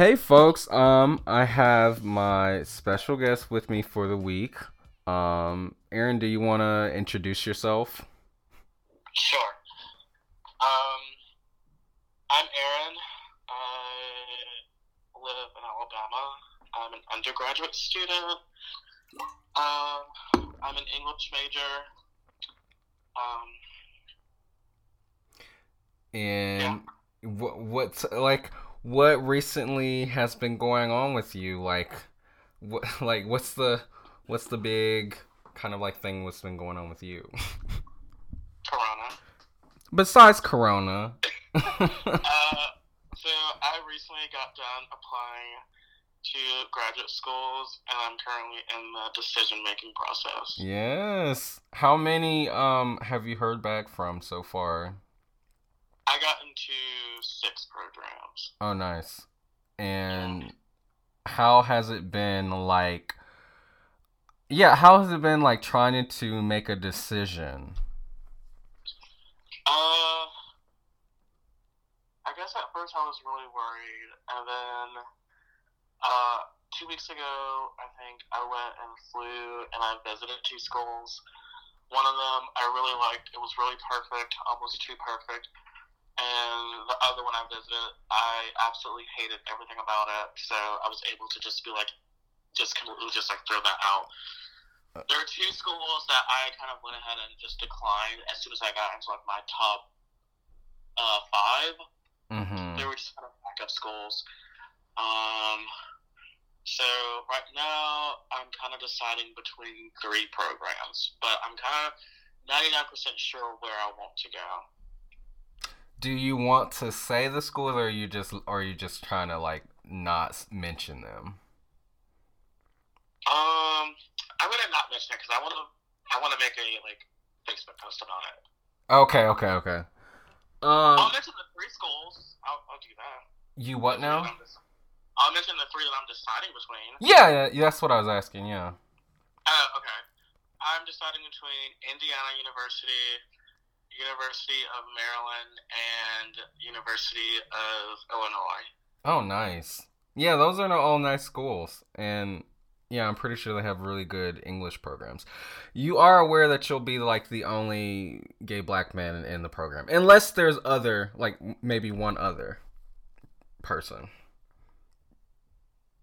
Hey folks, um, I have my special guest with me for the week. Um, Aaron, do you want to introduce yourself? Sure. Um, I'm Aaron. I live in Alabama. I'm an undergraduate student. Um, I'm an English major. Um, And what what's like what recently has been going on with you? Like what like what's the what's the big kind of like thing what's been going on with you? Corona. Besides corona. Uh, so I recently got done applying to graduate schools, and I'm currently in the decision-making process. yes. How many um have you heard back from so far? I got into six programs. Oh, nice. And how has it been like? Yeah, how has it been like trying to make a decision? Uh, I guess at first I was really worried, and then uh, two weeks ago, I think I went and flew, and I visited two schools. One of them I really liked; it was really perfect, almost too perfect. And the other one I visited, I absolutely hated everything about it. So I was able to just be like, just completely just like throw that out. There are two schools that I kind of went ahead and just declined as soon as I got into like my top uh, five. Mm-hmm. They were just kind of backup schools. Um, so right now I'm kind of deciding between three programs, but I'm kind of 99% sure where I want to go. Do you want to say the schools, or are you just, or are you just trying to like not mention them? Um, I'm gonna not mention it because I want to. I want to make a like Facebook post about it. Okay, okay, okay. I'll Um, mention the three schools. I'll, I'll do that. you what now? I'll mention the three that I'm deciding between. Yeah, yeah, that's what I was asking. Yeah. Uh, okay. I'm deciding between Indiana University, University of Maryland, and University of Illinois. Oh, nice. Yeah, those are all nice schools, and yeah, I'm pretty sure they have really good English programs. You are aware that you'll be like the only gay black man in, in the program, unless there's other, like maybe one other person.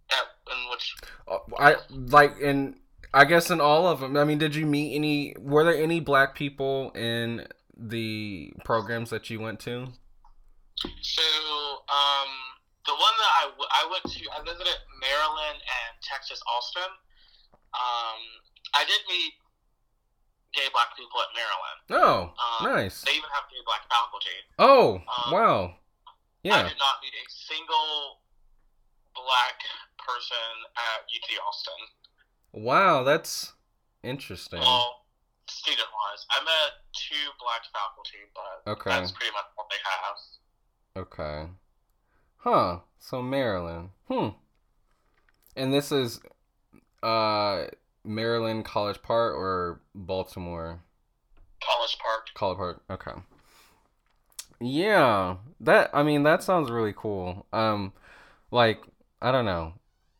Yeah, in which Uh, I like in I guess in all of them. I mean, did you meet any? Were there any black people in the programs that you went to? so um the one that I, w- I went to I visited Maryland and Texas Austin. Um, I did meet gay black people at Maryland. Oh, Um, nice. They even have gay black faculty. Oh, um, wow. Yeah. I did not meet a single black person at UT Austin. Wow, that's interesting. Well, student wise, I met two black faculty, but Okay. that's pretty much what they have. Okay. Huh. So Maryland. Hmm. And this is uh Maryland College Park or Baltimore College Park. College Park. Okay. Yeah. That I mean that sounds really cool. Um like I don't know.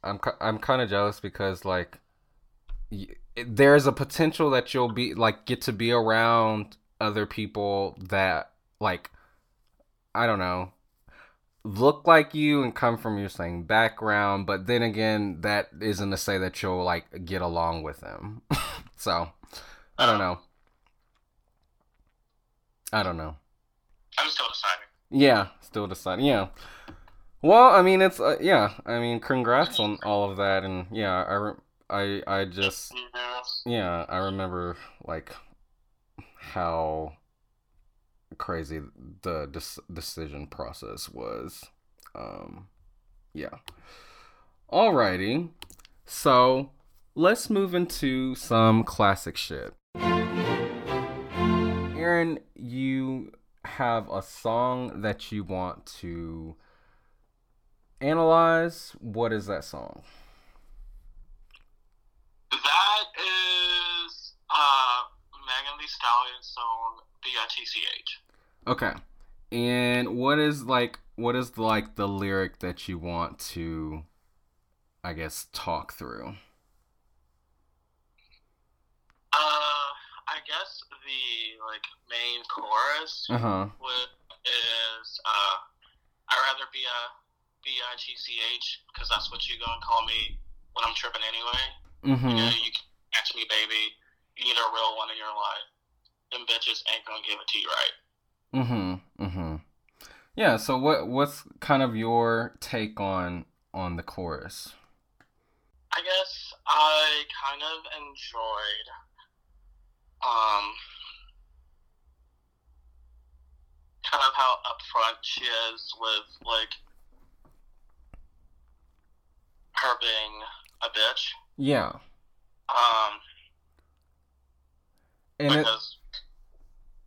I'm I'm kind of jealous because like there's a potential that you'll be like get to be around other people that like I don't know look like you and come from your same background, but then again, that isn't to say that you'll like get along with them. so, I don't know. I don't know. I'm still deciding. Yeah, still deciding. Yeah. Well, I mean, it's uh, yeah. I mean, congrats on all of that, and yeah, I re- I I just Yeah. I remember like how crazy the decision process was. Um, yeah. Alrighty, so let's move into some classic shit. Aaron, you have a song that you want to analyze. What is that song? That is uh, Megan Thee Stallion's song B I T C H. Okay. And what is like what is like the lyric that you want to I guess talk through? Uh I guess the like main chorus Uh-huh. would, is uh I'd rather be a B I T C H because that's what you gonna call me when I'm tripping anyway. You know, you can catch me, baby. You need a real one in your life. Them bitches ain't gonna give it to you right. Mm-hmm. Mm-hmm. Yeah, so what what's kind of your take on on the chorus? I guess I kind of enjoyed um kind of how upfront she is with like her being a bitch. Yeah. Um And it because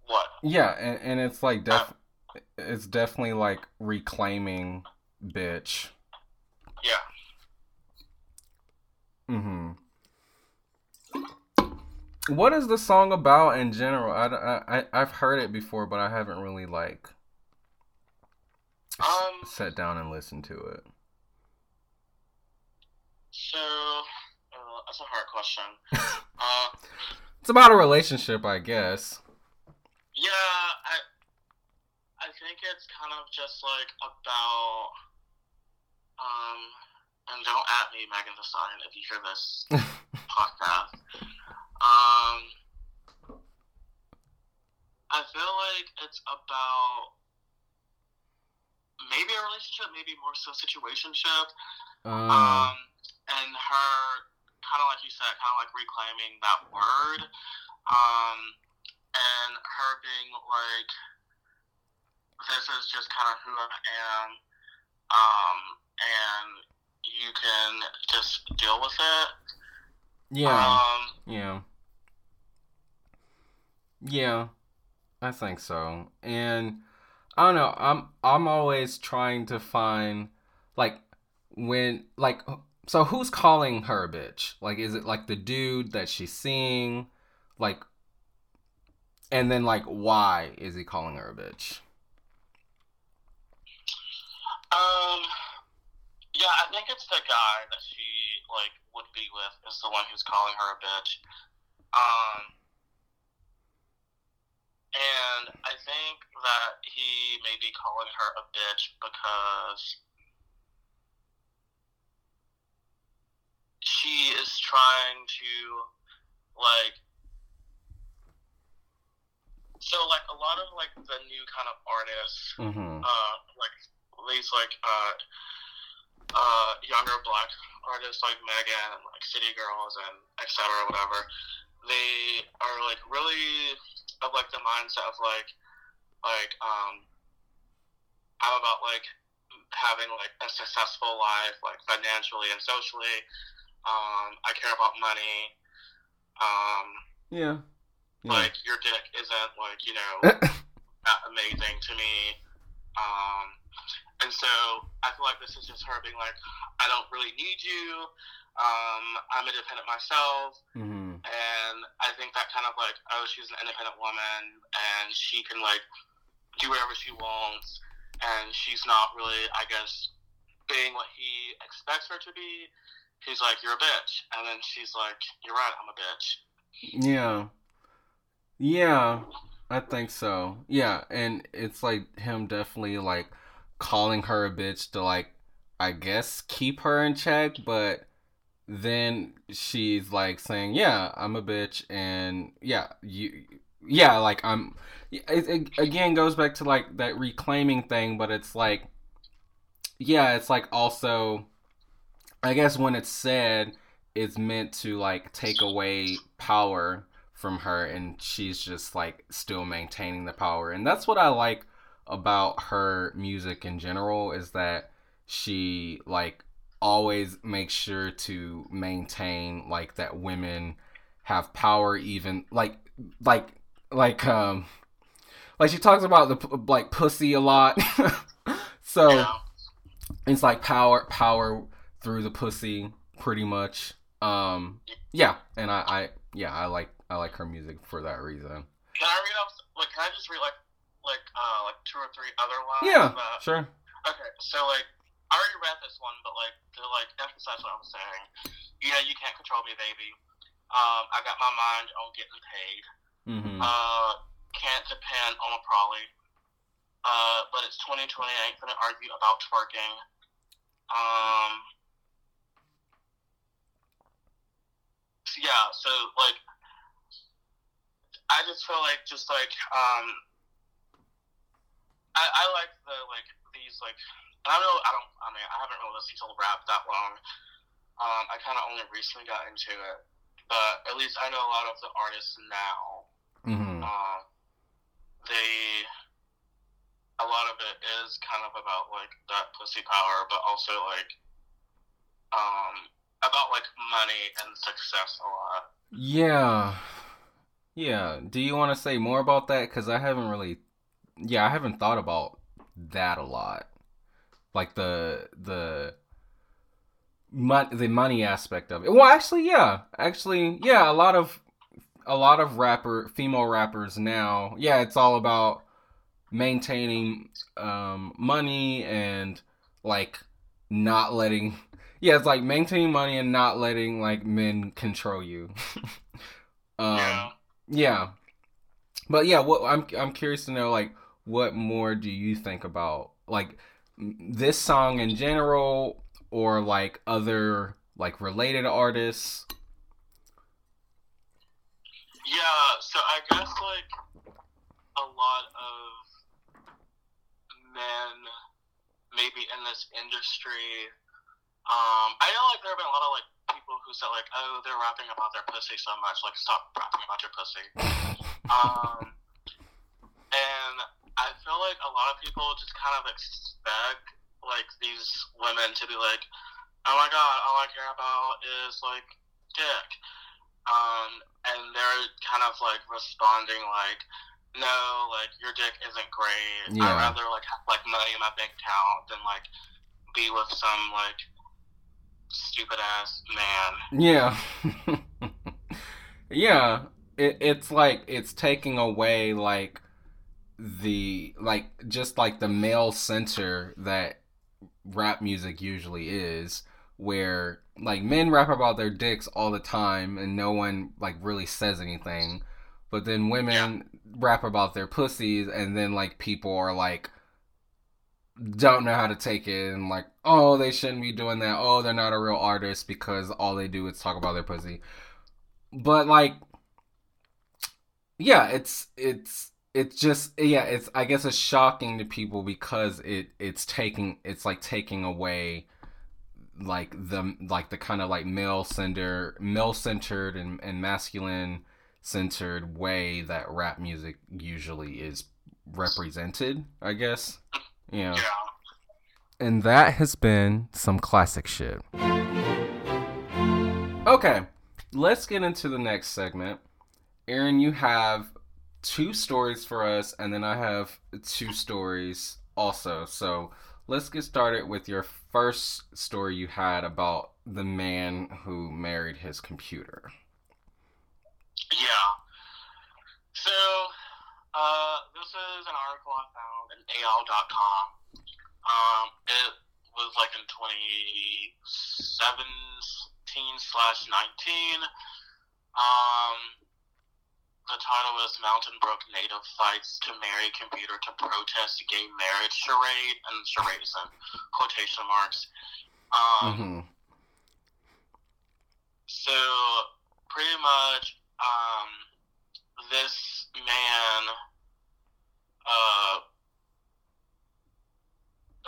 what? yeah, and, and it's like def it's definitely like reclaiming bitch. Yeah. Mhm. What is the song about in general? I, I, I I've heard it before, but I haven't really like Um sat down and listened to it. so uh, that's a hard question. uh It's about a relationship, I guess. Yeah, I I think it's kind of just like about um and don't at me, Megan Thee Stallion, if you hear this podcast. Um I feel like it's about maybe a relationship, maybe more so situationship. Um, Um and her kind of like you said, kind of like reclaiming that word. Um and her being like, this is just kind of who I am, um, and you can just deal with it. yeah. Um, Yeah. Yeah. I think so. And I don't know, I'm I'm always trying to find like when like so who's calling her a bitch? Like is it like the dude that she's seeing? Like and then like why is he calling her a bitch? um, yeah, I think it's the guy that she like would be with is the one who's calling her a bitch. Um, and I think that he may be calling her a bitch because she is trying to like so like a lot of like the new kind of artists Mhm. uh like these like uh uh younger black artists like Megan and like City Girls and etc whatever they are like really of like the mindset of like like um I'm about like having like a successful life like financially and socially um I care about money um Yeah. Yeah. like your dick isn't like you know that amazing to me. Um, and so I feel like this is just her being like, I don't really need you. Um, I'm independent myself. mhm. And I think that kind of like, oh, she's an independent woman and she can like do whatever she wants. And she's not really, I guess, being what he expects her to be. He's like, you're a bitch. And then she's like, you're right, I'm a bitch. Yeah. Yeah, I think so. Yeah, and it's like him definitely like calling her a bitch to like I guess keep her in check, but then she's like saying, "Yeah, I'm a bitch," and yeah, you, yeah, like I'm. It, it again goes back to like that reclaiming thing, but it's like, yeah, it's like also, I guess when it's said, it's meant to like take away power from her, and she's just like still maintaining the power, and that's what I like about her music in general is that she like always makes sure to maintain like that women have power even like like like um like she talks about the like pussy a lot. So it's like power power through the pussy pretty much um yeah and i i yeah i like i like her music for that reason Can I read off? Like, can I just read like, like, uh, like two or three other lines. Yeah, but- sure. Okay, so like I already read this one, but like to like emphasize what I was saying, you know, you can't control me, baby. Um, I got my mind on getting paid. Mm-hmm. Uh, can't depend on a prolly. Uh, but it's 2020. I ain't gonna argue about twerking. Um, yeah, so like, I just feel like just like um, I, I like the like these like I don't know I don't I mean I haven't really listened to rap that long. Um, I kind of only recently got into it, but at least I know a lot of the artists now Mm-hmm. um, they a lot of it is kind of about like that pussy power, but also like um about like money and success a lot. Yeah. Yeah. Do you want to say more about that? Because I haven't really. Yeah, I haven't thought about that a lot. Like the the mon- the money aspect of it. Well, actually, yeah, actually, yeah. A lot of a lot of rapper female rappers now. Yeah, it's all about maintaining um, money and like not letting. Yeah, it's like maintaining money and not letting like men control you. um, yeah. yeah. But yeah, what I'm I'm curious to know like what more do you think about like this song in general or like other like related artists? Yeah, so I guess like a lot of men maybe in this industry um I know like there have been a lot of like people who said like, oh, they're rapping about their pussy so much, like stop rapping about your pussy. Um and I feel like a lot of people just kind of expect like these women to be like, Oh my god, all I care about is like dick. Um and they're kind of like responding like, no, like your dick isn't great. Yeah. I'd rather like have like money in my bank account than like be with some like stupid ass man. Yeah. yeah. It, it's like it's taking away like the like just like the male center that rap music usually is where like men rap about their dicks all the time and no one like really says anything but then women rap about their pussies and then like people are like don't know how to take it and like oh they shouldn't be doing that. Oh they're not a real artist because all they do is talk about their pussy. But like yeah it's it's it's just yeah it's i guess it's shocking to people because it it's taking it's like taking away like the like the kind of like male center male centered and, and masculine centered way that rap music usually is represented i guess yeah Yeah. and that has been some classic shit. Okay, let's get into the next segment. Aaron, you have two stories for us, and then I have two stories also. So let's get started with your first story you had about the man who married his computer. Yeah. So, uh, this is an article I found in AL.com. Um, it was like in 2017 slash 19. Um, the title is Mountain Brook Native Fights to Marry Computer to Protest Gay Marriage Charade, and charade is in quotation marks. Um, hmm so pretty much, um, this man uh,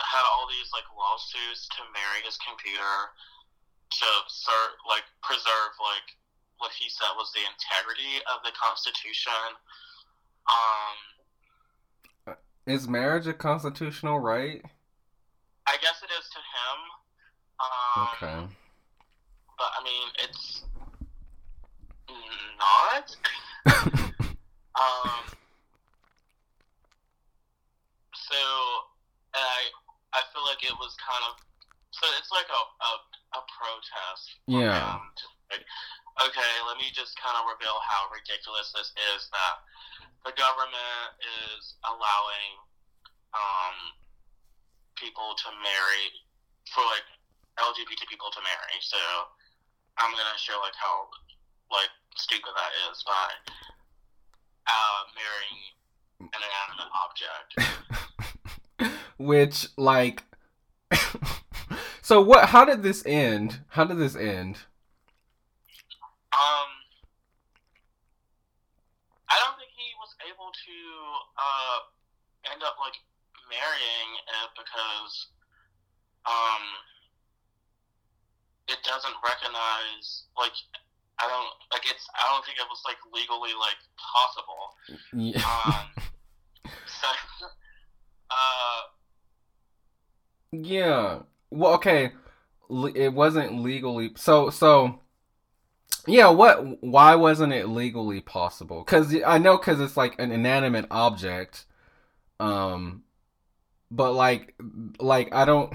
had all these like lawsuits to marry his computer to ser- like preserve like what he said was the integrity of the Constitution. Um, Is marriage a constitutional right? I guess it is to him. Um, Okay. but I mean, it's not. Um, so I I feel like it was kind of so it's like a a, a protest. Yeah. like, okay, let me just kind of reveal how ridiculous this is that the government is allowing um, people to marry for like LGBT people to marry. So I'm gonna show like how like stupid that is by uh, marrying an inanimate object. Which like So what how did this end? How did this end? Um I don't think he was able to uh end up like marrying it because um it doesn't recognize like I don't like it's I don't think it was like legally like possible. Yeah. Um so uh Yeah. Well, okay. Le- It wasn't legally. So, so. Yeah. What? Why wasn't it legally possible? Because I know, because it's like an inanimate object. Um. But like, like I don't.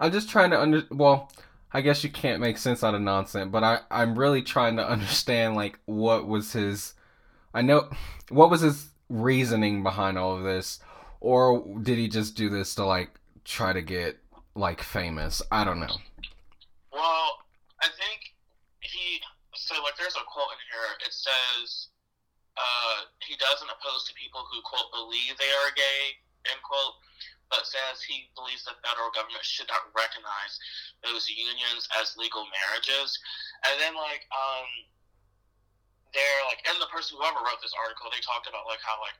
I'm just trying to under. Well, I guess you can't make sense out of nonsense. But I, I'm really trying to understand like what was his. I know, what was his reasoning behind all of this, or did he just do this to like try to get like famous. I don't know. Well, I think he. So, like, there's a quote in here. It says, uh, he doesn't oppose to people who, quote, believe they are gay, end quote, but says he believes the federal government should not recognize those unions as legal marriages. And then, like, um, they're, like, and the person, whoever wrote this article, they talked about, like, how, like,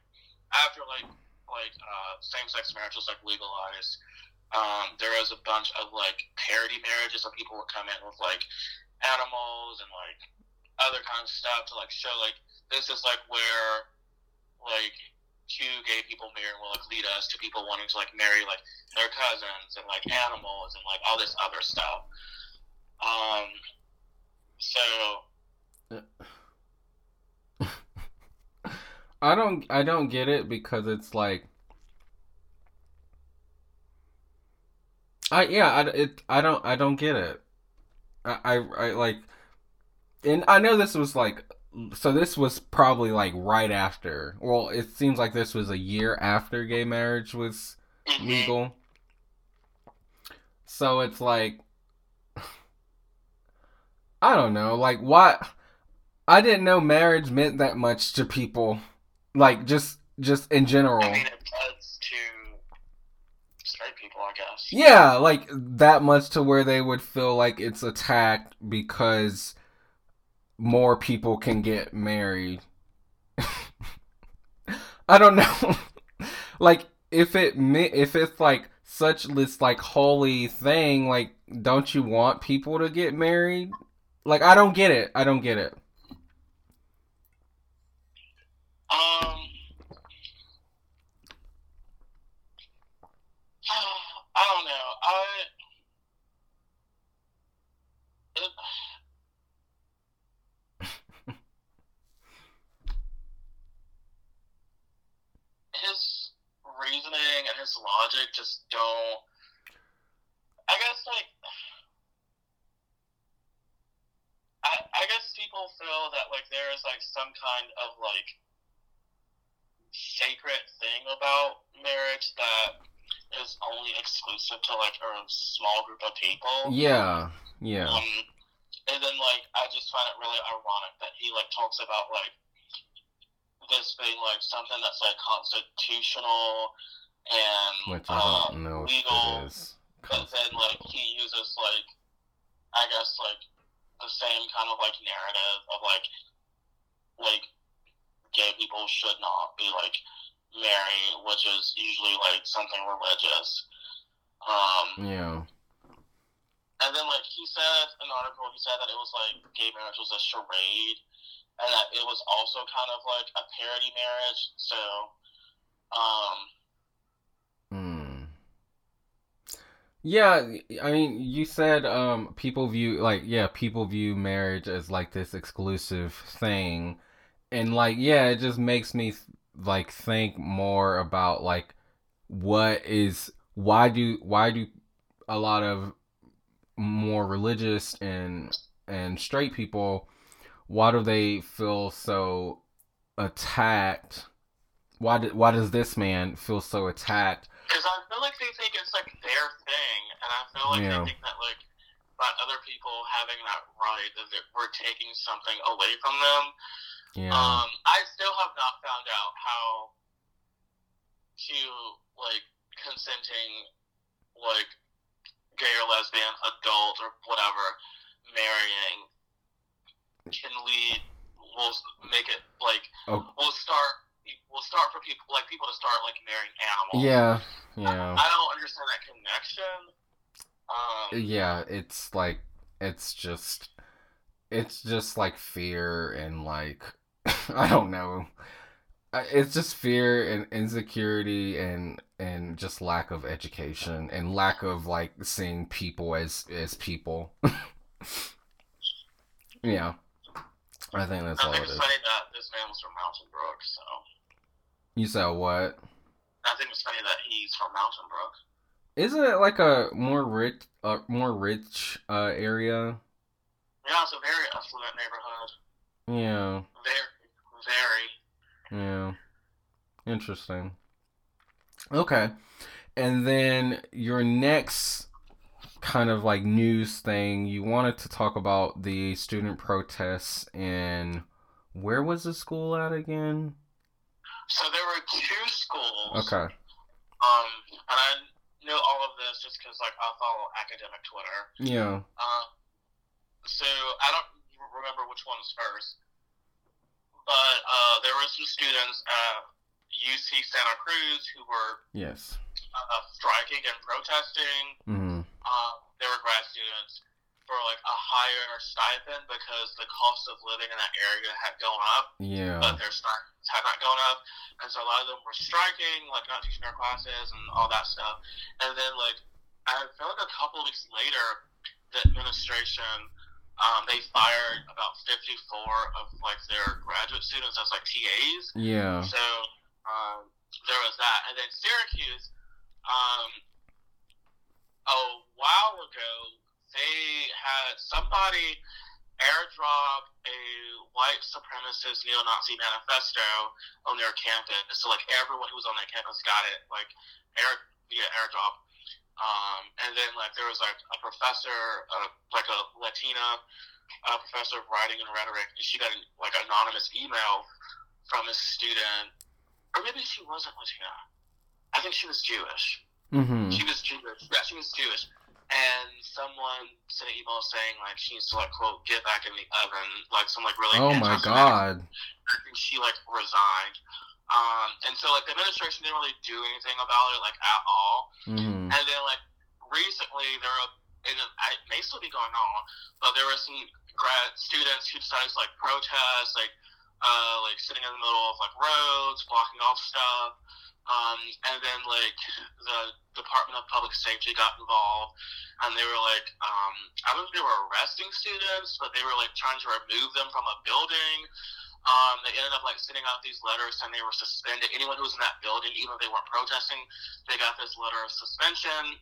after, like, like, uh, same-sex marriage was, like, legalized, um, there was a bunch of like parody marriages where people would come in with like animals and like other kinds of stuff to like show like this is like where like two gay people marry will like lead us to people wanting to like marry like their cousins and like animals and like all this other stuff. Um, so I don't I don't get it because it's like I yeah, I it I don't I don't get it. I I, I like and I know this was like so this was probably like right after. Well, it seems like this was a year after gay marriage was mhm. legal. So it's like I don't know, like what I didn't know marriage meant that much to people. Like just just in general. I mean, it does to straight people, I guess. Yeah, like that much to where they would feel like it's attacked because more people can get married. I don't know. like if it if it's like such this like holy thing, like don't you want people to get married? Like I don't get it. I don't get it. Um, I don't know. I it, his reasoning and his logic just don't. I guess like. I, I guess people feel that like there is like some kind of like sacred thing about marriage that is only exclusive to like a small group of people. Yeah. Yeah. Um, and then like I just find it really ironic that he like talks about like this being like something that's like constitutional and Which I don't know if legal, it is. but then like he uses like I guess like the same kind of like narrative of like like gay people should not be like married, which is usually like something religious. Um, Yeah. and then like he said in an article, he said that it was like gay marriage was a charade, and that it was also kind of like a parody marriage. So, um, Hmm. Yeah, I mean, you said um people view like yeah, people view marriage as like this exclusive thing. And like yeah, it just makes me like think more about like what is why do why do a lot of more religious and and straight people why do they feel so attacked why did why does this man feel so attacked? Because I feel like they think it's like their thing, and I feel like Yeah. they think that like by other people having that right that we're taking something away from them. Yeah. Um, I still have not found out how to like consenting like gay or lesbian adult or whatever marrying can lead will make it like Oh. we'll start we'll start for people like people to start like marrying animals. yeah. Yeah. I don't understand that connection. Um, yeah it's like it's just it's just like fear and like i don't know it's just fear and insecurity and and just lack of education and lack of like seeing people as as people yeah i think that's I all think it is funny that this man was from Mountain Brook, so you said what I think it's funny that he's from Mountain Brook. isn't it like a more rich uh, more rich uh area Yeah, it's a very affluent neighborhood. yeah Very, very. Yeah. Interesting. Okay. And then your next kind of like news thing, you wanted to talk about the student protests in where was the school at again? So there were two schools. Okay. Um, and I know all of this just because like I follow academic Twitter. Yeah. Uh, so I don't remember which one was first, but uh, there were some students at UC Santa Cruz who were Yes. uh, striking and protesting. Mm-hmm. Uh, they were grad students for like a higher stipend because the cost of living in that area had gone up, Yeah. but their stipends had not gone up, and so a lot of them were striking, like not teaching their classes and all that stuff. And then like I feel like a couple of weeks later, the administration um, they fired about 54 of like their graduate students as like TAs. Yeah. So um, there was that, and then Syracuse, um, a while ago, they had somebody airdrop a white supremacist neo-Nazi manifesto on their campus. So like everyone who was on that campus got it, like air via airdrop. Um, and then like there was like a professor, uh, like a Latina uh, professor of writing and rhetoric. and She got an like anonymous email from a student, or maybe she wasn't Latina. I think she was Jewish. Mhm. She was Jewish. Yeah, she was Jewish. And someone sent an email saying like she needs to like quote get back in the oven, like some like really. Oh my god. Think she like resigned. Um, and so like the administration didn't really do anything about it like at all. Mhm. And then like recently there were, and it may still be going on, but there were some grad students who decided to like protest, like uh, like sitting in the middle of like roads, blocking off stuff. Um, and then like the Department of Public Safety got involved, and they were like, um, I don't know if they were arresting students, but they were like trying to remove them from a building. Um, they ended up like sending out these letters saying they were suspended. Anyone who was in that building, even if they weren't protesting, they got this letter of suspension.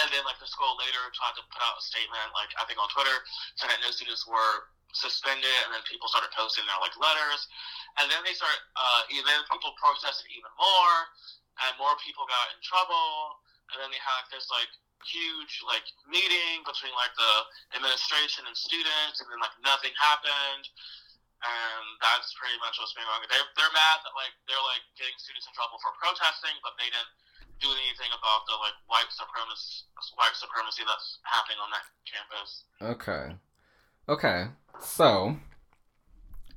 And then like the school later tried to put out a statement, like I think on Twitter, saying that no students were suspended, and then people started posting their like letters, and then they started, uh, then people protested even more, and more people got in trouble, and then they had this like huge like meeting between like the administration and students, and then like nothing happened. And that's pretty much what's going on. They're, they're mad that like they're like getting students in trouble for protesting, but they didn't do anything about the like white supremacy white supremacy that's happening on that campus. Okay. Okay. So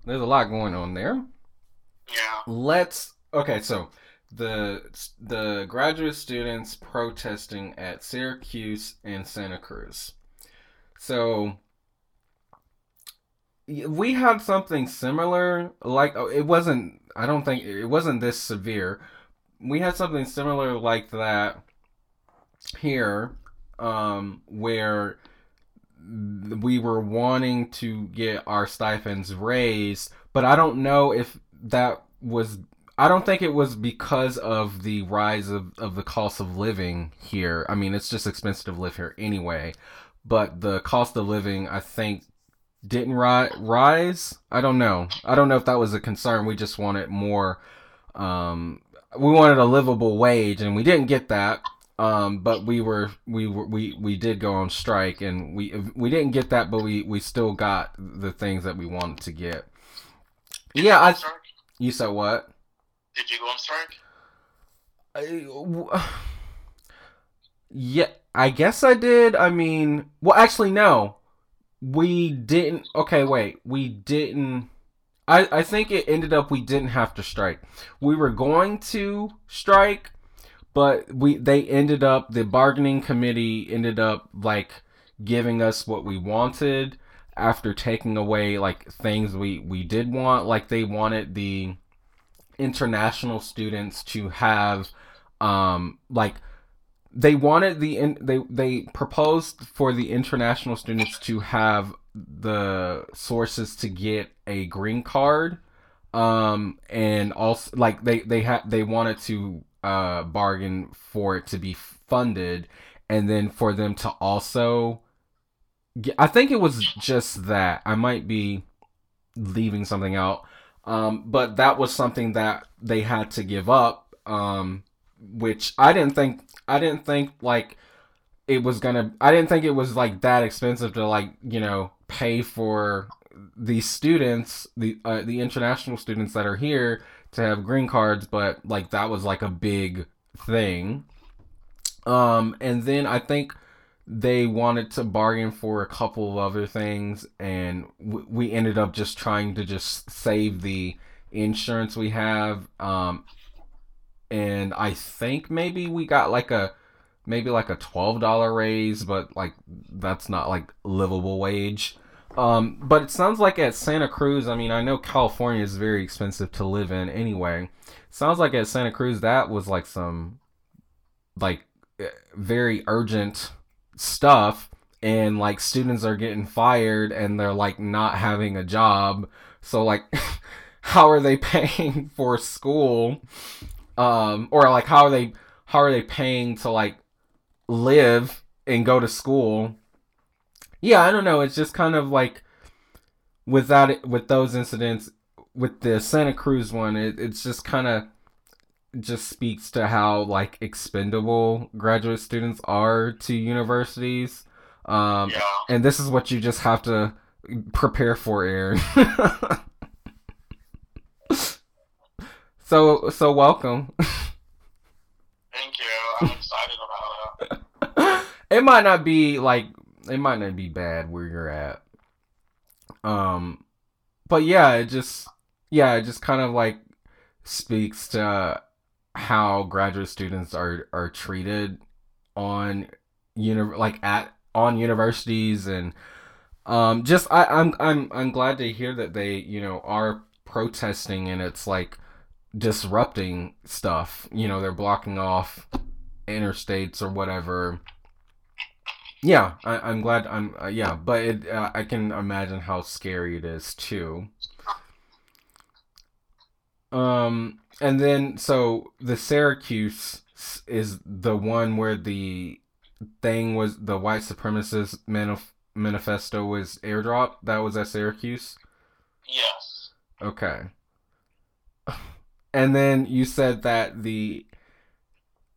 there's a lot going on there. Yeah. Let's okay, so the the graduate students protesting at Syracuse and Santa Cruz. So we had something similar like oh, it wasn't I don't think it wasn't this severe. We had something similar like that here um where we were wanting to get our stipends raised, but I don't know if that was I don't think it was because of the rise of, of the cost of living here. I mean, it's just expensive to live here anyway, but the cost of living I think didn't ri- rise. I don't know. I don't know if that was a concern. We just wanted more Um, we wanted a livable wage, and we didn't get that. Um, but we were we were we we did go on strike, and we we didn't get that, but we we still got the things that we wanted to get. Did Yeah, I-? You said what? Did you go on strike? I, w- yeah, I guess I did. I mean, well, actually, no, we didn't. Okay, wait, we didn't. I I think it ended up we didn't have to strike. We were going to strike, but we they ended up the bargaining committee ended up like giving us what we wanted after taking away like things we we did want. Like they wanted the international students to have um like they wanted the in, they they proposed for the international students to have the sources to get a green card um and also like they they had they wanted to uh bargain for it to be funded and then for them to also get, I think it was just that. I might be leaving something out. Um but that was something that they had to give up um which I didn't think I didn't think like it was gonna I didn't think it was like that expensive to like you know pay for the students the uh, the international students that are here to have green cards but like that was like a big thing um and then I think they wanted to bargain for a couple of other things and w- we ended up just trying to just save the insurance we have um and I think maybe we got like a maybe like a twelve dollar raise, but like that's not like livable wage. Um, but it sounds like at Santa Cruz, I mean, I know California is very expensive to live in anyway. Sounds like at Santa Cruz that was like some like eh, very urgent stuff and like students are getting fired and they're like not having a job. So like how are they paying for school? um or like how are they how are they paying to like live and go to school yeah i don't know it's just kind of like without it with those incidents with the santa cruz one it, it's just kind of just speaks to how like expendable graduate students are to universities um yeah. and this is what you just have to prepare for aaron so so welcome Thank you. I'm excited about it. it might not be like it might not be bad where you're at. Um but yeah it just yeah it just kind of like speaks to how graduate students are are treated on uni- like at on universities and um just I, I'm I'm I'm glad to hear that they you know are protesting and it's like disrupting stuff. You know they're blocking off interstates or whatever yeah I, i'm glad i'm uh, yeah but it, uh, i can imagine how scary it is too um and then so the syracuse is the one where the thing was the white supremacist manif- manifesto was airdrop that was at syracuse Yes. Okay. And then you said that the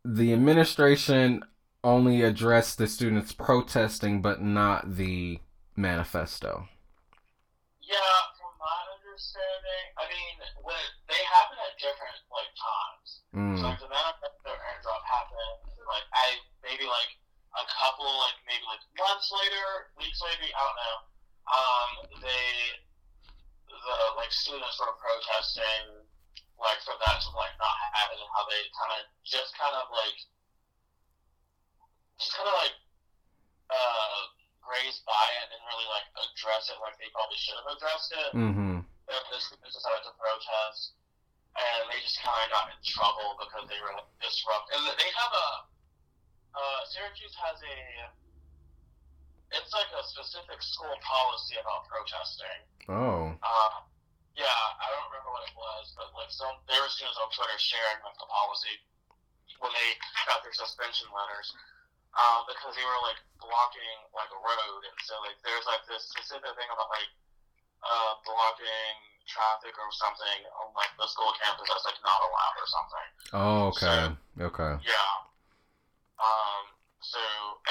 the administration only addressed the students protesting but not the manifesto. Yeah, from my understanding, I mean, when they happen at different like times. So Mm. like the manifesto airdrop happened, like I maybe like a couple, like maybe like months later, weeks later, I don't know. Um, they the like students were protesting like for that to like not happen and how they kind of just kind of like just kind of like uh grazed by it and didn't really like address it like they probably should have addressed it Mhm. if the students decided to protest, and they just kind of got in trouble because they were disrupt. And they have a uh, Syracuse has a it's like a specific school policy about protesting. Oh. Uh, yeah, I don't remember what it was, but like some there were students on Twitter sharing like the policy when they got their suspension letters. Um, because they were like blocking like a road, and so like there's like this specific thing about like uh, blocking traffic or something on like the school campus that's like not allowed or something. Oh, okay. okay. Yeah. Um. So,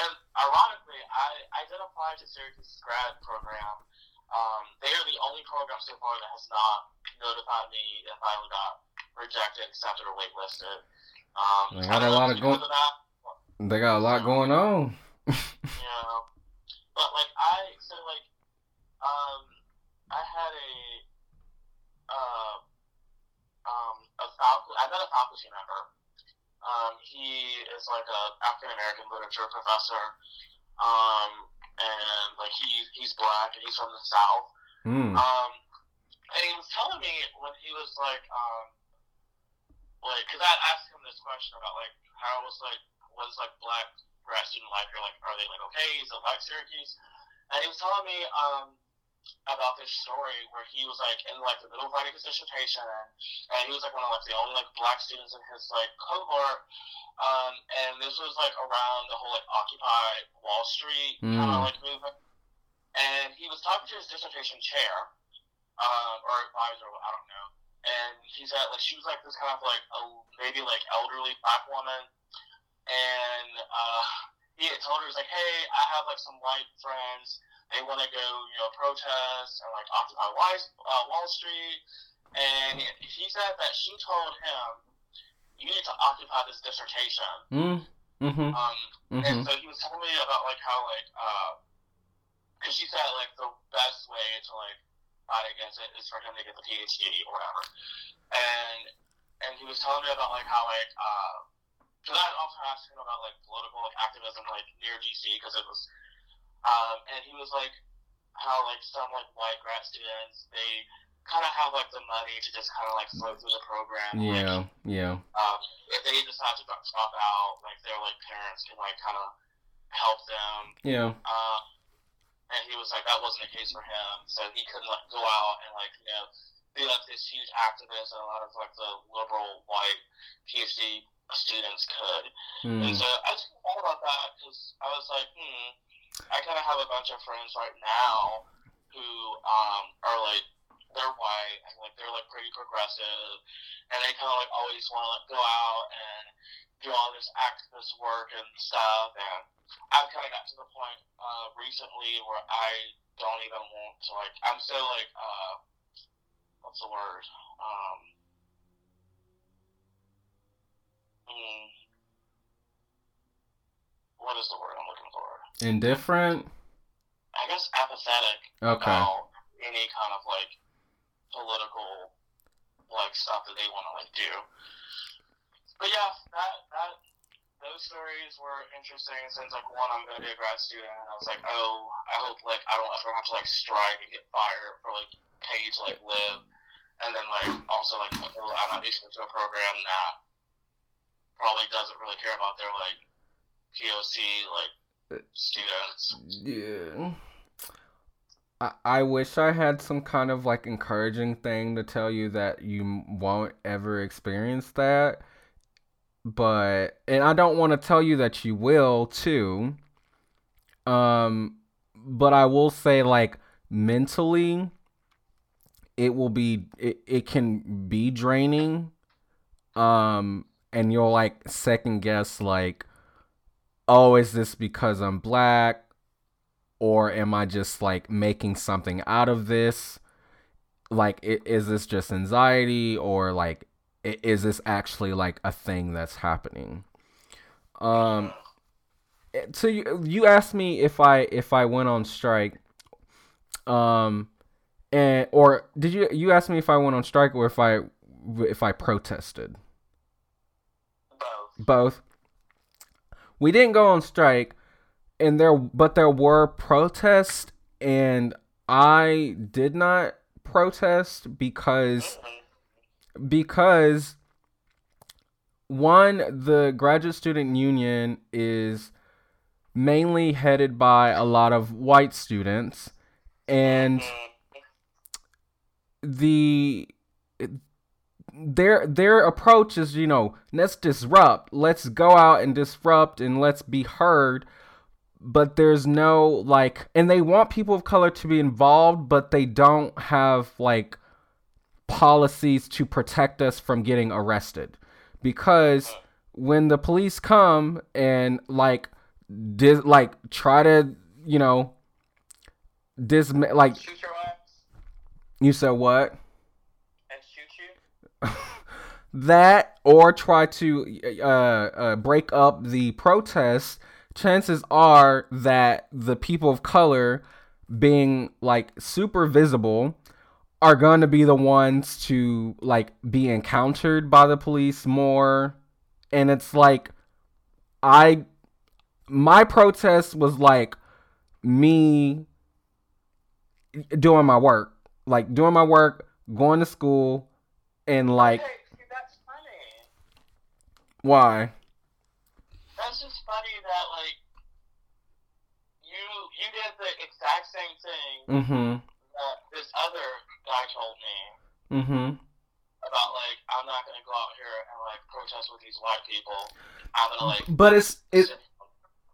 and ironically, I I did apply to Syracuse's grad program. Um, they are the only program so far that has not notified me if I got rejected, accepted, or waitlisted. Um, They got a lot of go. going. They got a lot going on. Yeah. But like I so like um I had a uh um a faculty I met a faculty member. Um he is like a African American literature professor. Um and like he he's black and he's from the south. Hmm. Um and he was telling me when he was like um like because I asked him this question about like how was like was like black grad student life or like are they like okay? Is it like Syracuse. And he was telling me um about this story where he was like in like the middle of writing his dissertation and he was like one of like the only like black students in his like cohort. Um and this was like around the whole like occupy wall street kind Mm. of like movement. And he was talking to his dissertation chair um or advisor I don't know. And he said like she was like this kind of like a maybe like elderly black woman and uh he had told her he was like hey I have like some white friends they want to go, you know, protest and like occupy uh, Wall Street. And he, said that she told him, "You need to occupy this dissertation." Hmm. Mm-hmm. Um, Mm-hmm. and so he was telling me about like how like, because she said like the best way to like fight against it is for him to get the PhD or whatever. And and he was telling me about like how like, because I also asked him about like political like activism like near DC because it was um, and he was like, how like some like white grad students, they kind of have like the money to just kind of like flow through the program. Like, Yeah. Yeah. um, if they decide to drop drop out, like their like parents can like kind of help them. Yeah. Uh, and he was like, that wasn't the case for him, so he couldn't like go out and like you know be like this huge activist, and a lot of like the liberal white PhD students could. Hmm. And so I just thought about that because I was like, hmm, I kind of have a bunch of friends right now who um, are like, they're white and like they're like pretty progressive, and they kind of like always want to like go out and do all this activist work and stuff. And I've kind of got to the point uh, recently where I don't even want to like. I'm so like, uh, what's the word? Um, hmm, what is the word I'm looking for? Indifferent. I guess apathetic Okay. about any kind of like political like stuff that they want to like do. But yeah, that that those stories were interesting since like one, I'm gonna be a grad student, and I was like, oh, I hope like I don't ever have to like strike and get fired for like pay to like live, and then like also like oh, I'm not used to a program that probably doesn't really care about their like POC like students. Yeah. I, I wish I had some kind of like encouraging thing to tell you that you won't ever experience that. But and I don't want to tell you that you will too. Um but I will say like mentally it will be it, it can be draining. Um and you'll like second guess like oh, is this because I'm black? Or am I just like making something out of this? Like, is this just anxiety? Or like, is this actually like a thing that's happening? Um, eh, so you, you asked me if I if I went on strike. Um, and or did you you asked me if I went on strike or if I if I protested? Both. We didn't go on strike, and there, but there were protests, and I did not protest because because one, the graduate student union is mainly headed by a lot of white students, and the their their approach is you know let's disrupt let's go out and disrupt and let's be heard. But there's no like and they want people of color to be involved but they don't have like policies to protect us from getting arrested. Because when the police come and like dis like try to you know dis like Shoot your ass. You said what? and shoot you. that or try to uh, uh, break up the protests, chances are that the people of color, being like super visible, are going to be the ones to like be encountered by the police more. And it's like, I, my protest was like me doing my work, like doing my work, going to school, and like. Hey, see, that's funny. Why? That's just funny that like you you did the exact same thing Mm-hmm. that this other guy told me Mm-hmm. about like I'm not gonna go out here and like protest with these white people. I'm gonna like But it's it, sit-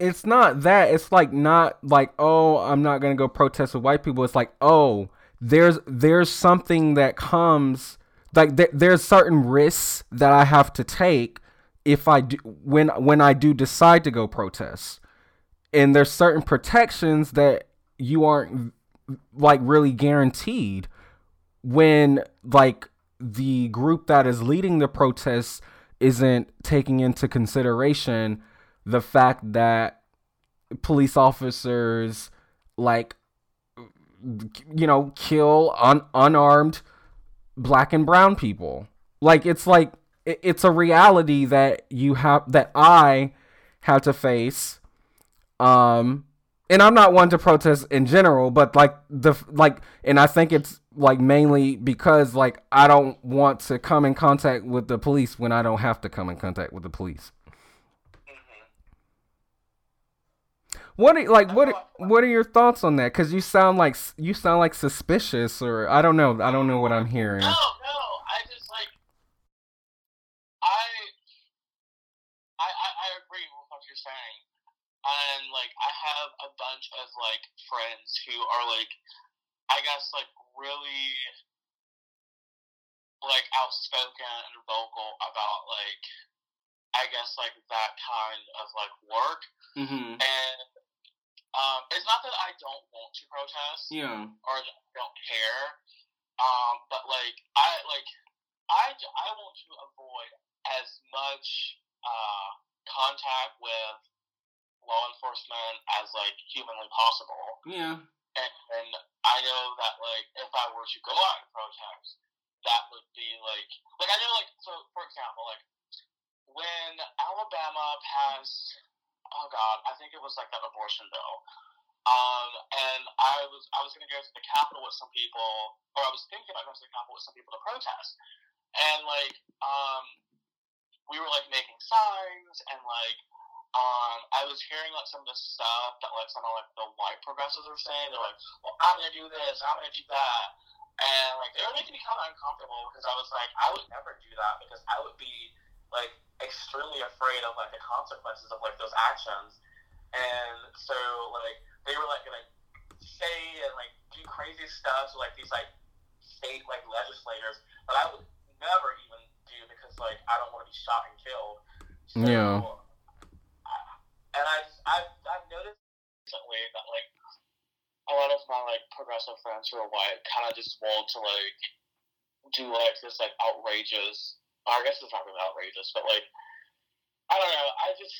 it's not that. It's like not like oh I'm not gonna go protest with white people. It's like oh there's there's something that comes like there, there's certain risks that I have to take if I do when when I do decide to go protest, and there's certain protections that you aren't like really guaranteed when like the group that is leading the protests isn't taking into consideration the fact that police officers like you know kill un- unarmed black and brown people. Like it's like it's a reality that you have that i have to face um and i'm not one to protest in general but like the like and i think it's like mainly because like i don't want to come in contact with the police when i don't have to come in contact with the police What are like what are- what are your thoughts on that? Because you sound like you sound like suspicious, or I don't know. I don't know what I'm hearing. No, no, I just like I I I, I agree with what you're saying. And like I have a bunch of like friends who are like I guess like really like outspoken and vocal about like I guess like that kind of like work Mm-hmm. and um it's not that I don't want to protest Yeah. or don't care. Um, but like I like I I want to avoid as much uh, contact with law enforcement as like humanly possible. Yeah. And, and I know that like if I were to go out and protest, that would be like like I know like so for example like when Alabama passed oh god. I think it was like that abortion bill. Um and I was I was gonna go to the Capitol with some people or I was thinking about going to the Capitol with some people to protest. And like um we were like making signs and like um, I was hearing like some of the stuff that like some of like the white progressives were saying. They're like, "Well, I'm gonna do this, I'm gonna do that," and like they were making me kind of uncomfortable because I was like, I would never do that because I would be like extremely afraid of like the consequences of like those actions, and so like they were like gonna say and like do crazy stuff to like these like state like legislators that I would never even do because like I don't want to be shot and killed. So, Yeah. I- And I I've I've noticed recently that like a lot of my like progressive friends who are white kind of just want to like do like this like outrageous. I guess it's not really outrageous, but like I don't know. I just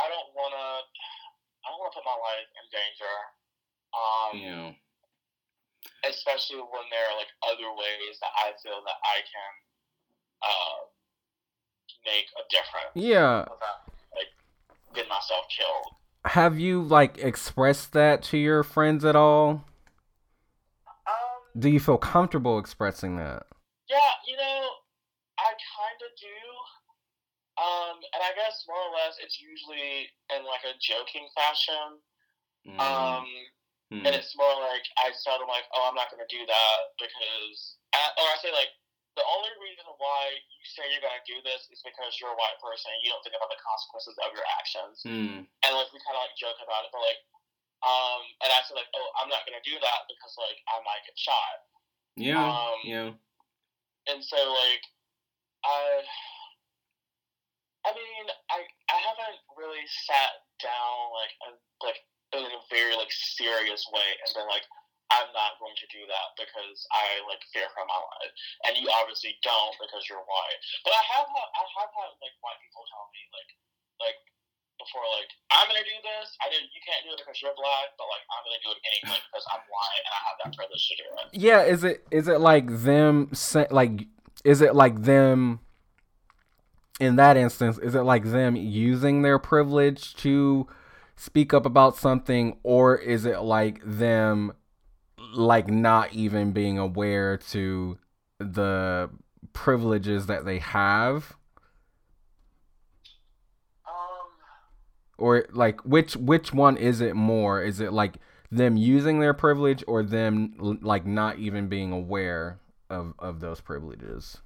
I don't want to. I don't want to put my life in danger. Um, Yeah. especially when there are like other ways that I feel that I can uh, make a difference Yeah. without like getting myself killed. Have you like expressed that to your friends at all? Um, Do you feel comfortable expressing that? yeah, you know, I kind of do. Um, and I guess more or less it's usually in like a joking fashion. Mm-hmm. Um, Hmm. and it's more like I tell them like, oh, I'm not gonna do that because, uh, or I say like, the only reason why you say you're gonna do this is because you're a white person and you don't think about the consequences of your actions. Hmm. And like we kind of like joke about it, but like, um, and I say like, oh, I'm not gonna do that because like I might get shot. Yeah. Um, yeah. And so like I I mean, I I haven't really sat down like and like in a very like serious way and been like, I'm not going to do that because I like fear for my life, and you obviously don't because you're white. But I have had I have had like white people tell me like like before like I'm gonna do this. I did you can't do it because you're black, but like I'm gonna do it anyway because I'm white and I have that privilege to do it. Yeah, is it is it like them saying, like is it like them in that instance, is it like them using their privilege to speak up about something, or is it like them like not even being aware to the privileges that they have? Um, or like which which one is it more? Is it like them using their privilege or them like not even being aware of of those privileges?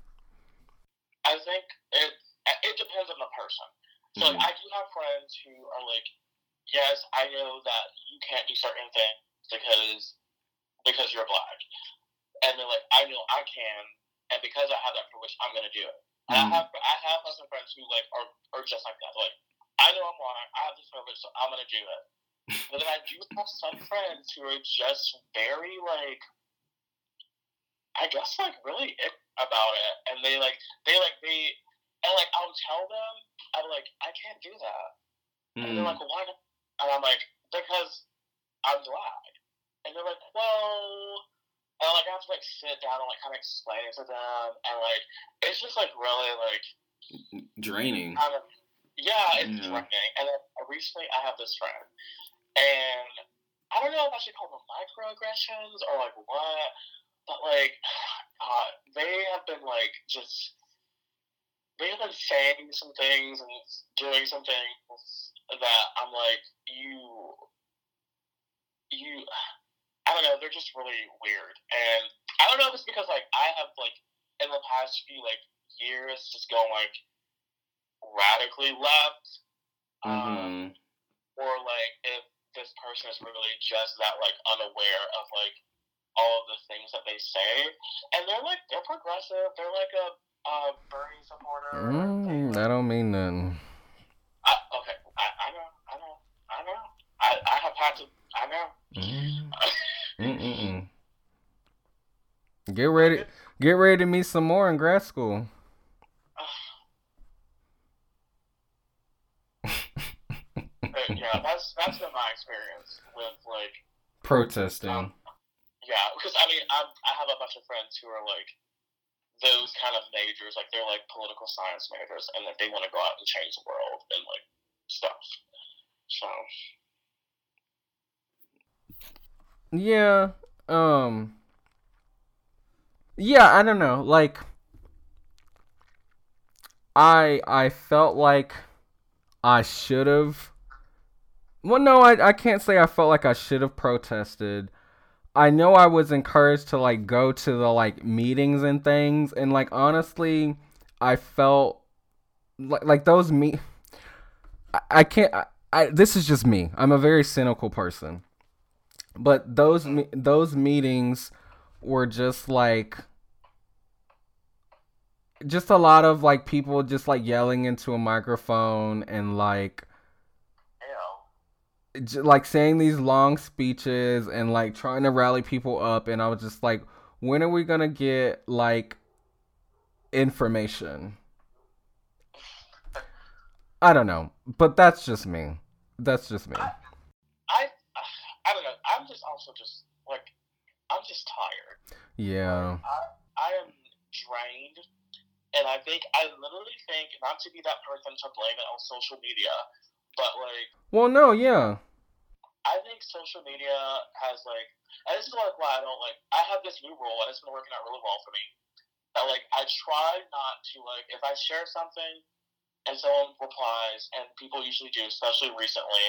I think it it depends on the person. So mm-hmm. like, I do have friends who are like, yes, I know that you can't do certain things because because you're black, and they're like, I know I can, and because I have that privilege, I'm gonna do it. Mm-hmm. I have I have some friends who like are, are just like that. Like I know I'm white, I have this privilege, so I'm gonna do it. but then I do have some friends who are just very like, I guess like really it about it, and they like they like they and like I'll tell them, I'm like, I can't do that. Mm. And they're hmm. like, why not? And I'm like, because I'm black. And they're like, well, and like I have to like sit down and like kind of explain it to them, and like it's just like really like draining. Yeah, it's yeah. draining. And then recently, I have this friend, and I don't know if I should call them microaggressions or like what, but like uh, they have been like just they have been saying some things and doing some things that I'm like, you, you, I don't know, they're just really weird. And I don't know if it's because, like, I have, like, in the past few, like, years just going, like, radically left. Um, mm-hmm. Um, or, like, if this person is really just that, like, unaware of, like, all of the things that they say. And they're, like, they're progressive. They're, like, a uh, Bernie supporter. Mm, that don't mean nothing. I, okay, I, I know, I know, I know. I, I have had to. I know. Mm. Get ready. Get ready to meet some more in grad school. yeah, that's that's been my experience with like protesting. Um, yeah, because I mean, I I have a bunch of friends who are like those kind of majors, like they're like political science majors, and that they want to go out and change the world and like stuff. So. Yeah. Um. Yeah, I don't know. Like, I I felt like I should have. Well, no, I I can't say I felt like I should have protested I know I was encouraged to like go to the like meetings and things, and like honestly, I felt like like those me. I, I can't. I, I, this is just me. I'm a very cynical person, but those those meetings were just like just a lot of like people just like yelling into a microphone and like like saying these long speeches and like trying to rally people up and I was just like when are we going to get like information? I don't know but that's just me. That's just me. I I, I don't know. I'm just also just like I'm just tired. Yeah. I, I am drained and I think I literally think not to be that person to blame it on social media but like well no yeah I think social media has like, and this is like why I don't like. I have this new rule, and it's been working out really well for me. That like I try not to like if I share something and someone replies, and people usually do, especially recently,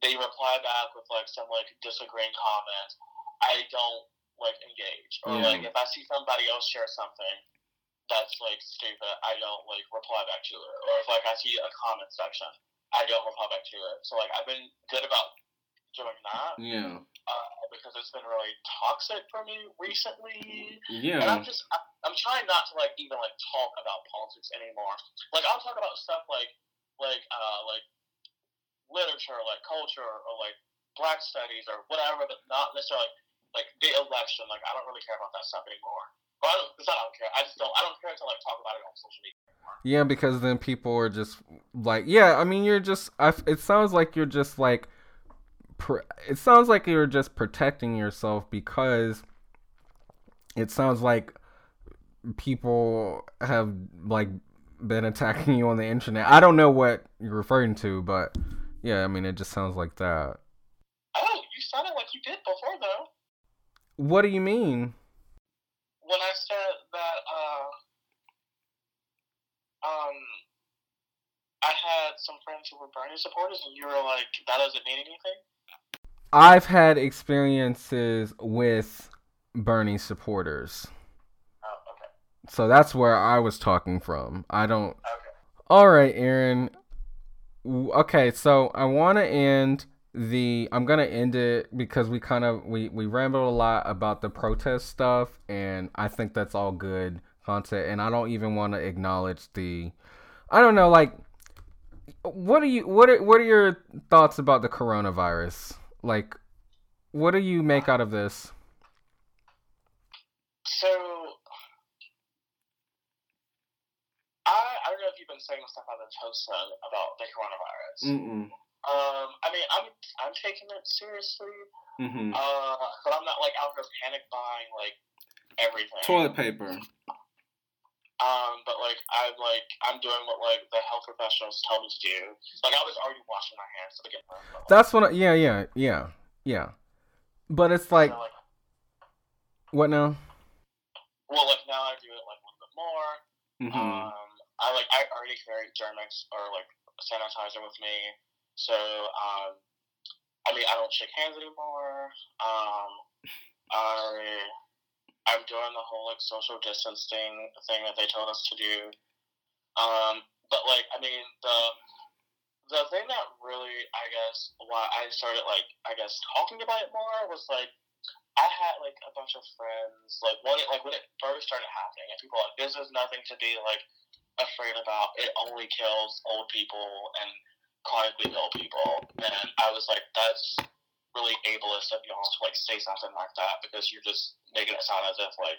they reply back with like some like disagreeing comment. I don't like engage, or yeah. like if I see somebody else share something that's like stupid, I don't like reply back to it. Or if like I see a comment section, I don't to it. So like I've been good about doing that. Yeah. Uh, because it's been really toxic for me recently. Yeah. And I'm just, I, I'm trying not to like even like talk about politics anymore. Like I'll talk about stuff like, like, uh, like literature, like culture, or like black studies or whatever, but not necessarily like, like the election. Like I don't really care about that stuff anymore. Well, I it's not I don't care. I just don't. I don't care like talk about it on social media. Yeah, because then people are just like, yeah. I mean, you're just. I, it sounds like you're just like. It sounds like you're just protecting yourself because. It sounds like people have like been attacking you on the internet. I don't know what you're referring to, but yeah, I mean, it just sounds like that. Oh, you sounded like you did before though. What do you mean? When I said that, uh, um, I had some friends who were Bernie supporters, and you were like, "That doesn't mean anything." I've had experiences with Bernie supporters. Oh, okay, So that's where I was talking from. I don't. okay. All right, Aaron. Okay, so I want to end the. I'm gonna end it because we kind of we we rambled a lot about the protest stuff, and I think that's all good content. And I don't even want to acknowledge the. I don't know, like, what are you? What are what are your thoughts about the coronavirus? Like, what do you make out of this? So, I I don't know if you've been saying stuff on the post about the coronavirus. Mm Um, I mean, I'm I'm taking it seriously. mm. Uh, but I'm not like out here panic buying like everything. Toilet paper. Um, but like I'm like I'm doing what like the health professionals tell me to do. Like I was already washing my hands to begin with. That's what. I, yeah, yeah, yeah, yeah. But it's like, so, like, what now? well, like now I do it like a little bit more. Mm-hmm. Um, I like I already carry Germ-X or like sanitizer with me, so um, I mean I don't shake hands anymore. Um, I I'm doing the whole like social distancing thing that they told us to do. Um, but like I mean the the thing that really I guess why I started like I guess talking about it more was like I had like a bunch of friends like when it like when it first started happening and people like this is nothing to be like afraid about. It only kills old people and chronically ill people. And I was like, that's really ableist of y'all to like say something like that because you're just making it sound as if like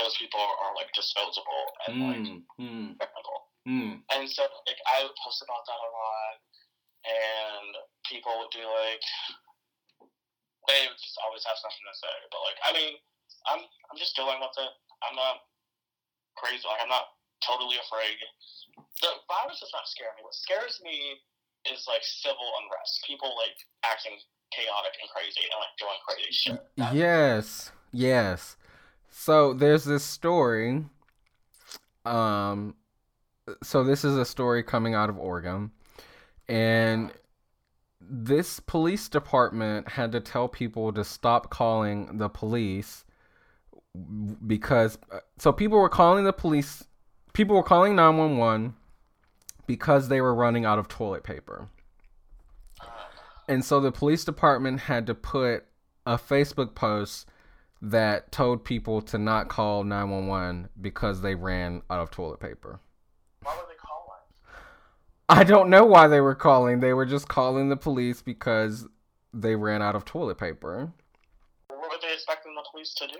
those people are like disposable and like Mm, mm, mm. And so like I would post about that a lot and people would be like they would just always have something to say. But like I mean, I'm I'm just dealing with it. I'm not crazy like I'm not totally afraid. The virus does not scare me. What scares me is like civil unrest. People like acting chaotic and crazy and like doing crazy shit. That's- Yes, yes. So there's this story. Um, so this is a story coming out of Oregon, and this police department had to tell people to stop calling the police because so people were calling the police people were calling 911 because they were running out of toilet paper. And so the police department had to put a Facebook post that told people to not call 911 because they ran out of toilet paper. Why would they call it? I don't know why they were calling. They were just calling the police because they ran out of toilet paper. What were they expecting the police to do?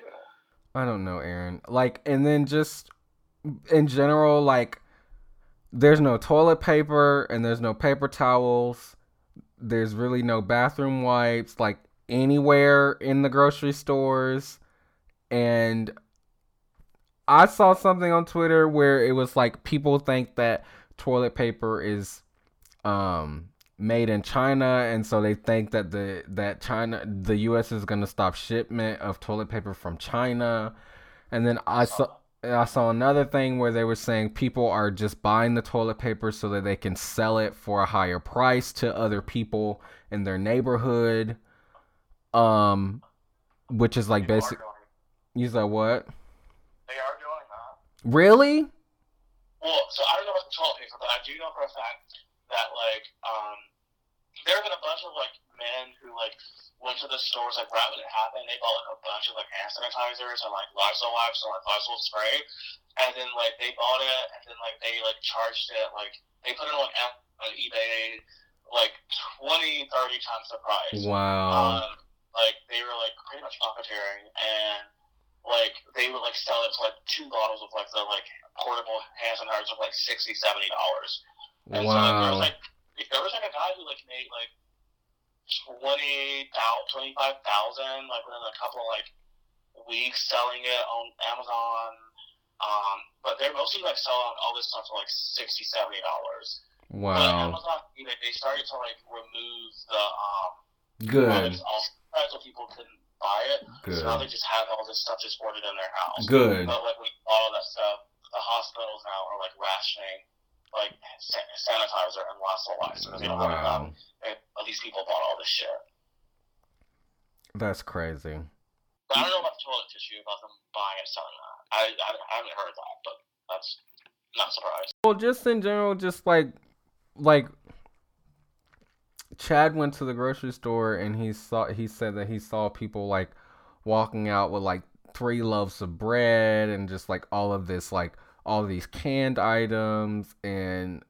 I don't know, Aaron. Like, and then just in general, like, there's no toilet paper and there's no paper towels. There's really no bathroom wipes, like, anywhere in the grocery stores. And I saw something on Twitter where it was like people think that toilet paper is um made in China and so they think that the that China the US is going to stop shipment of toilet paper from China. And then I saw I saw another thing where they were saying people are just buying the toilet paper so that they can sell it for a higher price to other people in their neighborhood. Um which is like basic you said what? They are doing that. Really? Well, so I don't know about the toilet paper, but I do know for a fact that like um there have been a bunch of like men who like went to the stores like right when it happened. They bought like a bunch of like hand sanitizers and like Lysol wipes and like Lysol spray, and then like they bought it and then like they like charged it like they put it on like on eBay like 20, 30 times the price. Wow. Um, like they were like pretty much profiteering and like they would like sell it for like two bottles of like the like portable hand sanitizer for like 60 70 dollars and so like, there was Wow. like there was like a guy who like made like twenty thousand twenty five thousand like within a couple of like weeks selling it on Amazon um but they're mostly like selling all this stuff for like 60 70 dollars but Wow. Amazon you know, they started to like remove the um Good. so people couldn't buy it Good. so now they just have all this stuff just ordered in their house. Good. But like we all that stuff, the hospitals now are like rationing like sa- sanitizer and Lysol wipes because they don't have. Wow. And these people bought all this shit. That's crazy. But I don't know about the toilet tissue about them buying and selling that. I, I, I haven't heard that, but that's not surprised. Well, just in general, just like like Chad went to the grocery store and he saw he said that he saw people like walking out with like three loaves of bread and just like all of this like all these canned items and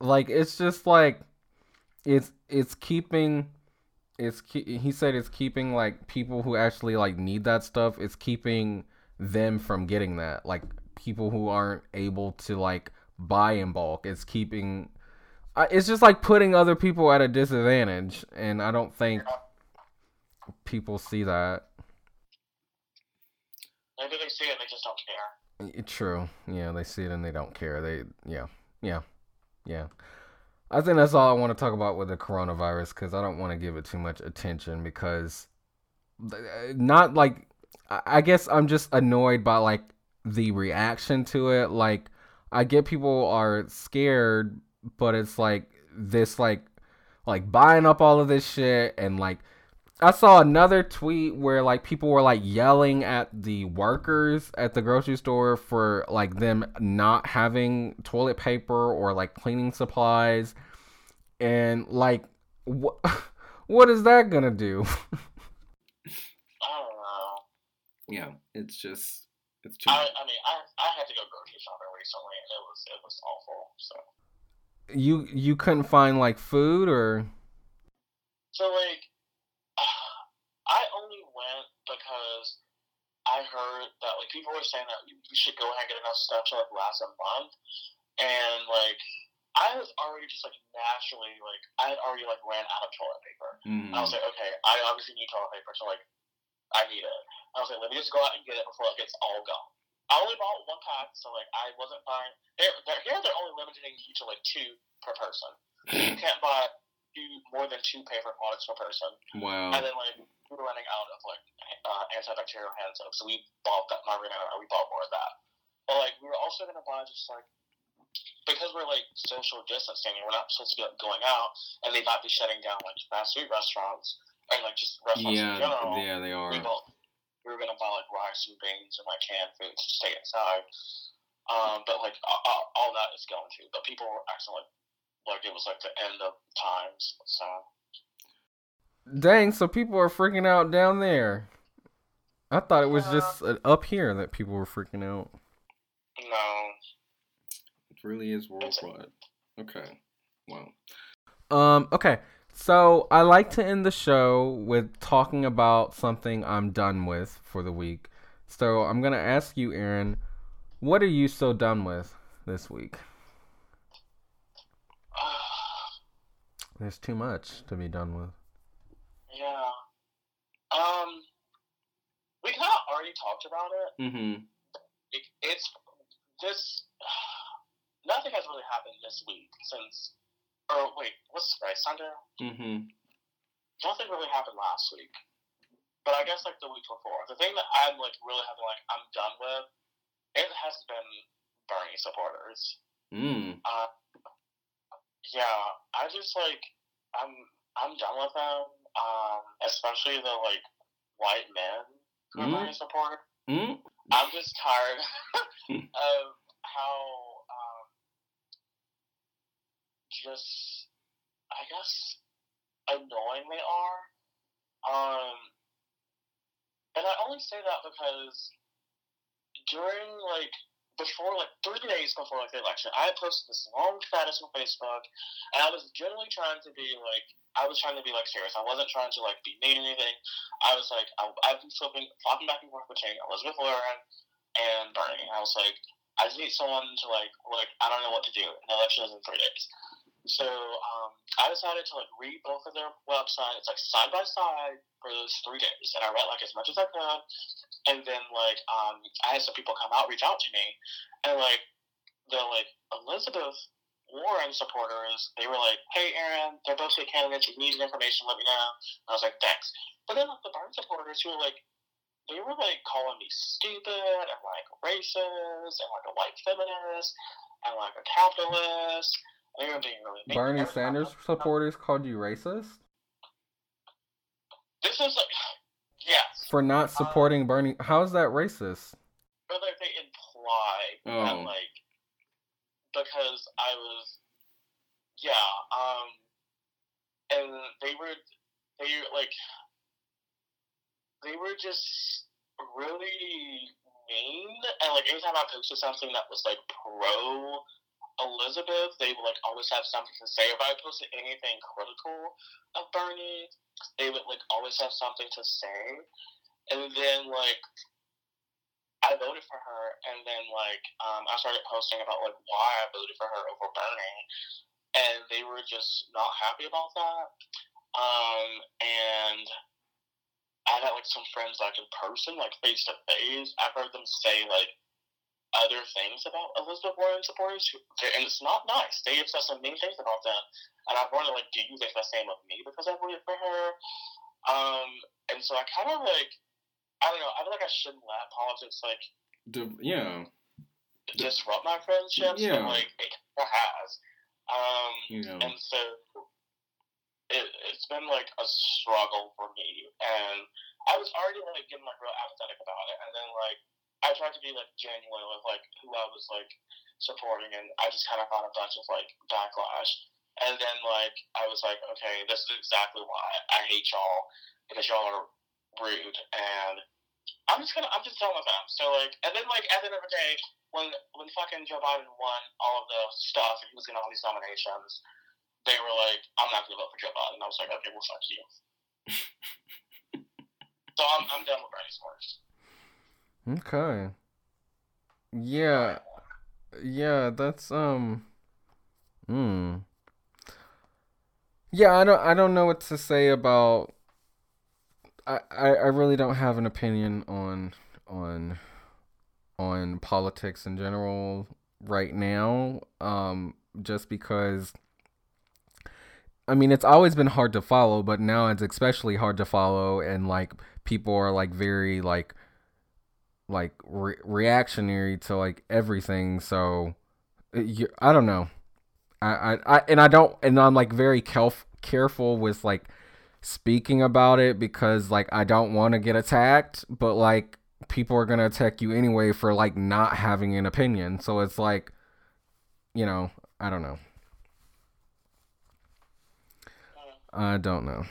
like it's just like it's it's keeping it's he said it's keeping like people who actually like need that stuff it's keeping them from getting that like people who aren't able to like buy in bulk it's keeping it's just like putting other people at a disadvantage and i don't think people see that Maybe they see it they just don't care. True. Yeah, they see it and they don't care. They, yeah, yeah, yeah. I think that's all I want to talk about with the coronavirus because I don't want to give it too much attention because, uh, not like, I guess I'm just annoyed by like the reaction to it. Like, I get people are scared, but it's like this, like, like buying up all of this shit and like I saw another tweet where like people were like yelling at the workers at the grocery store for like them not having toilet paper or like cleaning supplies and like what what is that going to do? I don't know. Yeah, it's just it's too I, I mean, I, I had to go grocery shopping recently and it was it was awful. So You you couldn't find like food or So like, I only went because I heard that like people were saying that you should go ahead and get enough stuff to like last a month, and like I was already just like naturally like I had already like ran out of toilet paper. Mm. I was like, okay, I obviously need toilet paper, so like I need it. I was like, let me just go out and get it before like gets all gone. I only bought one pack, so like I wasn't buying. They're, they're, here they're only limiting you to like two per person. You can't buy two more than two paper products per person. wow. And then like we were running out of like uh, antibacterial hand soap, so we bought that. My roommate and I, we bought more of that. But like we were also gonna buy just like because we're like social distancing and we're not supposed to be like, going out, and they might be shutting down like fast food restaurants and like just restaurants in general. yeah, they are. We bought we were gonna buy like rice and beans and like canned food to stay inside. Um, but like all, all- all that is going to. But people were acting like like it was like the end of times. So Dang, so people are freaking out down there. I thought it was Yeah. just uh, up here that people were freaking out. no. It really is worldwide. Okay. Wow. Um, okay. So I like to end the show with talking about something I'm done with for the week. So I'm gonna ask you, Aaron, what are you so done with this week? There's too much to be done with. Yeah. Um. We kind of already talked about it. Mm-hmm. it. It's this. Nothing has really happened this week since. Or wait, what's today? Sunday. Mm-hmm. nothing really happened last week. But I guess like the week before, the thing that I'm like really having like I'm done with, it has been Bernie supporters. Mm. Uh, yeah, I just like I'm I'm done with them. Um, especially the like white men who are Mhm. Bernie supporters. Mm. I'm just tired of how um, just I guess annoying they are. Um, and I only say that because during like before like three days before like the election, I posted this long status on Facebook, and I was generally trying to be like I was trying to be like serious. I wasn't trying to like be mean or anything. I was like I, I've been flipping flopping back and forth between Elizabeth Warren and Bernie. I was like I just need someone to like like I don't know what to do. The election is in three days. So um, I decided to like read both of their websites like side by side for those three days, and I read like as much as I could. And then like um, I had some people come out, reach out to me, and like the like Elizabeth Warren supporters, they were like, "Hey, Aaron, they're both good candidates. If you need information, let me know." And I was like, "Thanks." But then like the Bernie supporters who were like, they were like calling me stupid and like racist and like a white feminist and like a capitalist Bernie Sanders supporters called you racist? This is like, yes. For not supporting um, Bernie. How is that racist? But like they imply oh. that like because I was, yeah, um, and they were, they like, they were just really mean, and like anytime I posted something that was like pro Elizabeth, they would like always have something to say. If I posted anything critical of Bernie, they would like always have something to say. And then like I voted for her, and then like um, I started posting about like why I voted for her over Bernie, and they were just not happy about that. Um, and I had like some friends like in person, like face to face. I've heard them say like other things about Elizabeth Warren supporters, and it's not nice. They have said some mean things about them, and I've wondered, like, do you think the same of me because I voted for her? Um, and so I kind of like, I don't know. I feel like I shouldn't let politics like, D- yeah, disrupt my friendships. Yeah, but, like it has. Um, you know. and so it, it's been like a struggle for me, and I was already like getting like real apathetic about it, and then like I tried to be like genuine with like who I was like supporting, and I just kind of got a bunch of like backlash. And then like I was like, okay, this is exactly why I hate y'all because y'all are rude, and I'm just gonna I'm just done with them. So like, and then like at the end of the day, when when fucking Joe Biden won all of the stuff and he was getting all these nominations, they were like, I'm not gonna vote for Joe Biden. And I was like, okay, well fuck you. so I'm I'm done with Bernie Sanders. Okay. Yeah. Yeah, that's um Hmm. Yeah, I don't I don't know what to say about I, I, I really don't have an opinion on on on politics in general right now. Um just because I mean it's always been hard to follow, but now it's especially hard to follow and like people are like very like like re- reactionary to like everything. So you, I don't know. I, I, I and I don't and I'm like very caref- careful with like speaking about it because like I don't want to get attacked, but like people are gonna attack you anyway for like not having an opinion. So it's like, you know, I don't know. I don't know.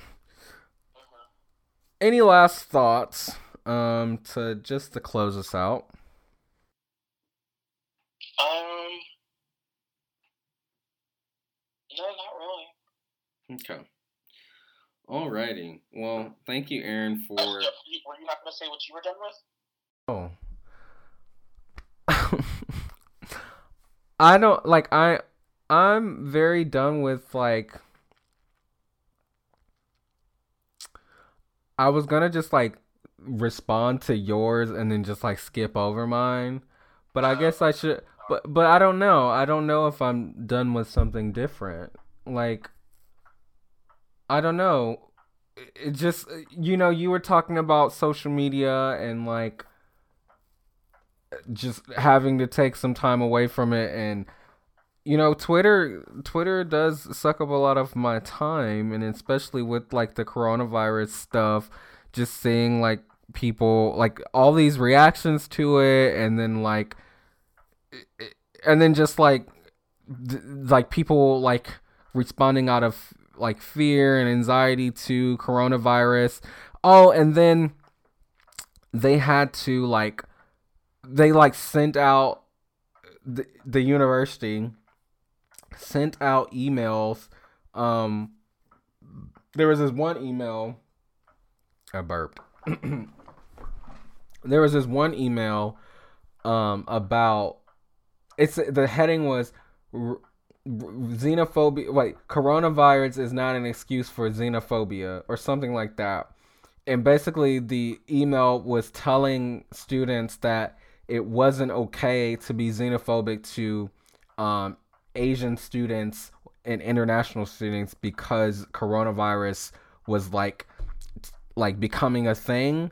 Any last thoughts? Um to just to close us out? Um, no, not really. Okay. Alrighty. Well, thank you, Aaron, for. were you not going to say what you were done with? Oh. I don't like I I'm very done with like I was gonna just like respond to yours and then just like skip over mine. But I guess I should but but I don't know. I don't know if I'm done with something different. Like I don't know. It just you know, you were talking about social media and like just having to take some time away from it and you know twitter twitter does suck up a lot of my time and especially with like the coronavirus stuff just seeing like people like all these reactions to it and then like and then just like like people like responding out of like fear and anxiety to coronavirus. Oh, and then they had to like they like sent out the, the university sent out emails um there was this one email I burped. there was this one email um about it's the heading was xenophobia wait coronavirus is not an excuse for xenophobia or something like that. And basically the email was telling students that it wasn't okay to be xenophobic to um, asian students and international students because coronavirus was like like becoming a thing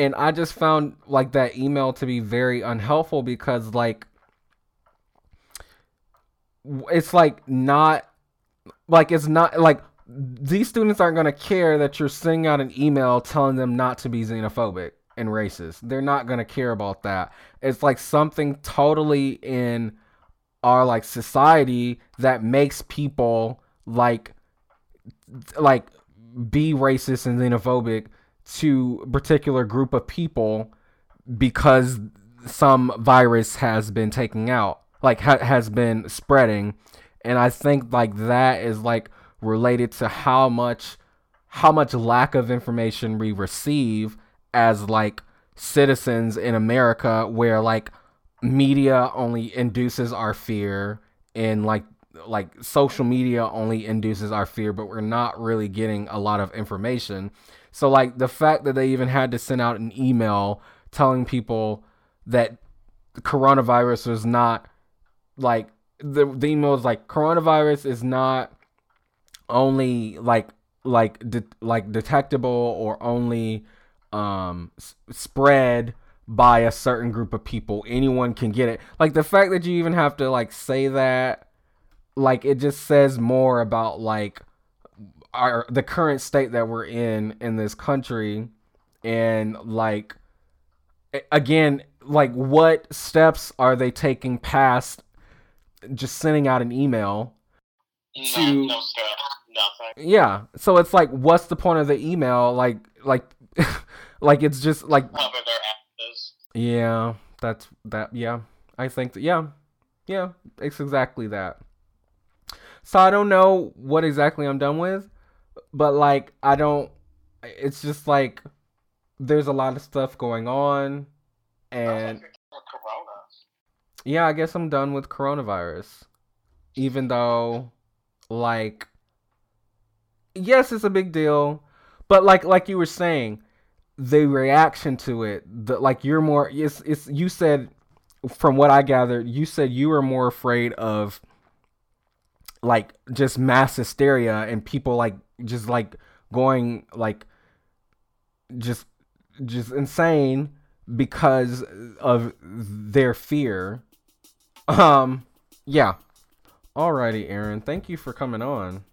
and i just found like that email to be very unhelpful because like it's like not like it's not like these students aren't going to care that you're sending out an email telling them not to be xenophobic and racist. They're not going to care about that. It's like something totally in our like society that makes people like like be racist and xenophobic to a particular group of people because some virus has been taking out like ha- has been spreading. And i think like that is like related to how much how much lack of information we receive as like citizens in america where like media only induces our fear and like like social media only induces our fear but we're not really getting a lot of information. So like the fact that they even had to send out an email telling people that coronavirus was not like the the email is like coronavirus is not only like like de- like detectable or only um s- spread by a certain group of people. Anyone can get it. Like the fact that you even have to like say that like it just says more about like our the current state that we're in in this country and like again like what steps are they taking past just sending out an email to no. Yeah. So it's like what's the point of the email like like like it's just like Cover their asses. Yeah, that's that yeah. I think that yeah. Yeah, it's exactly that. So I don't know what exactly I'm done with, but like I don't it's just like there's a lot of stuff going on and yeah, I guess I'm done with coronavirus. Even though like yes, it's a big deal, but like like you were saying, the reaction to it, the like you're more it's it's you said from what I gathered, you said you were more afraid of like just mass hysteria and people like just like going like just just insane because of their fear. Um yeah. Alrighty, Aaron. Thank you for coming on.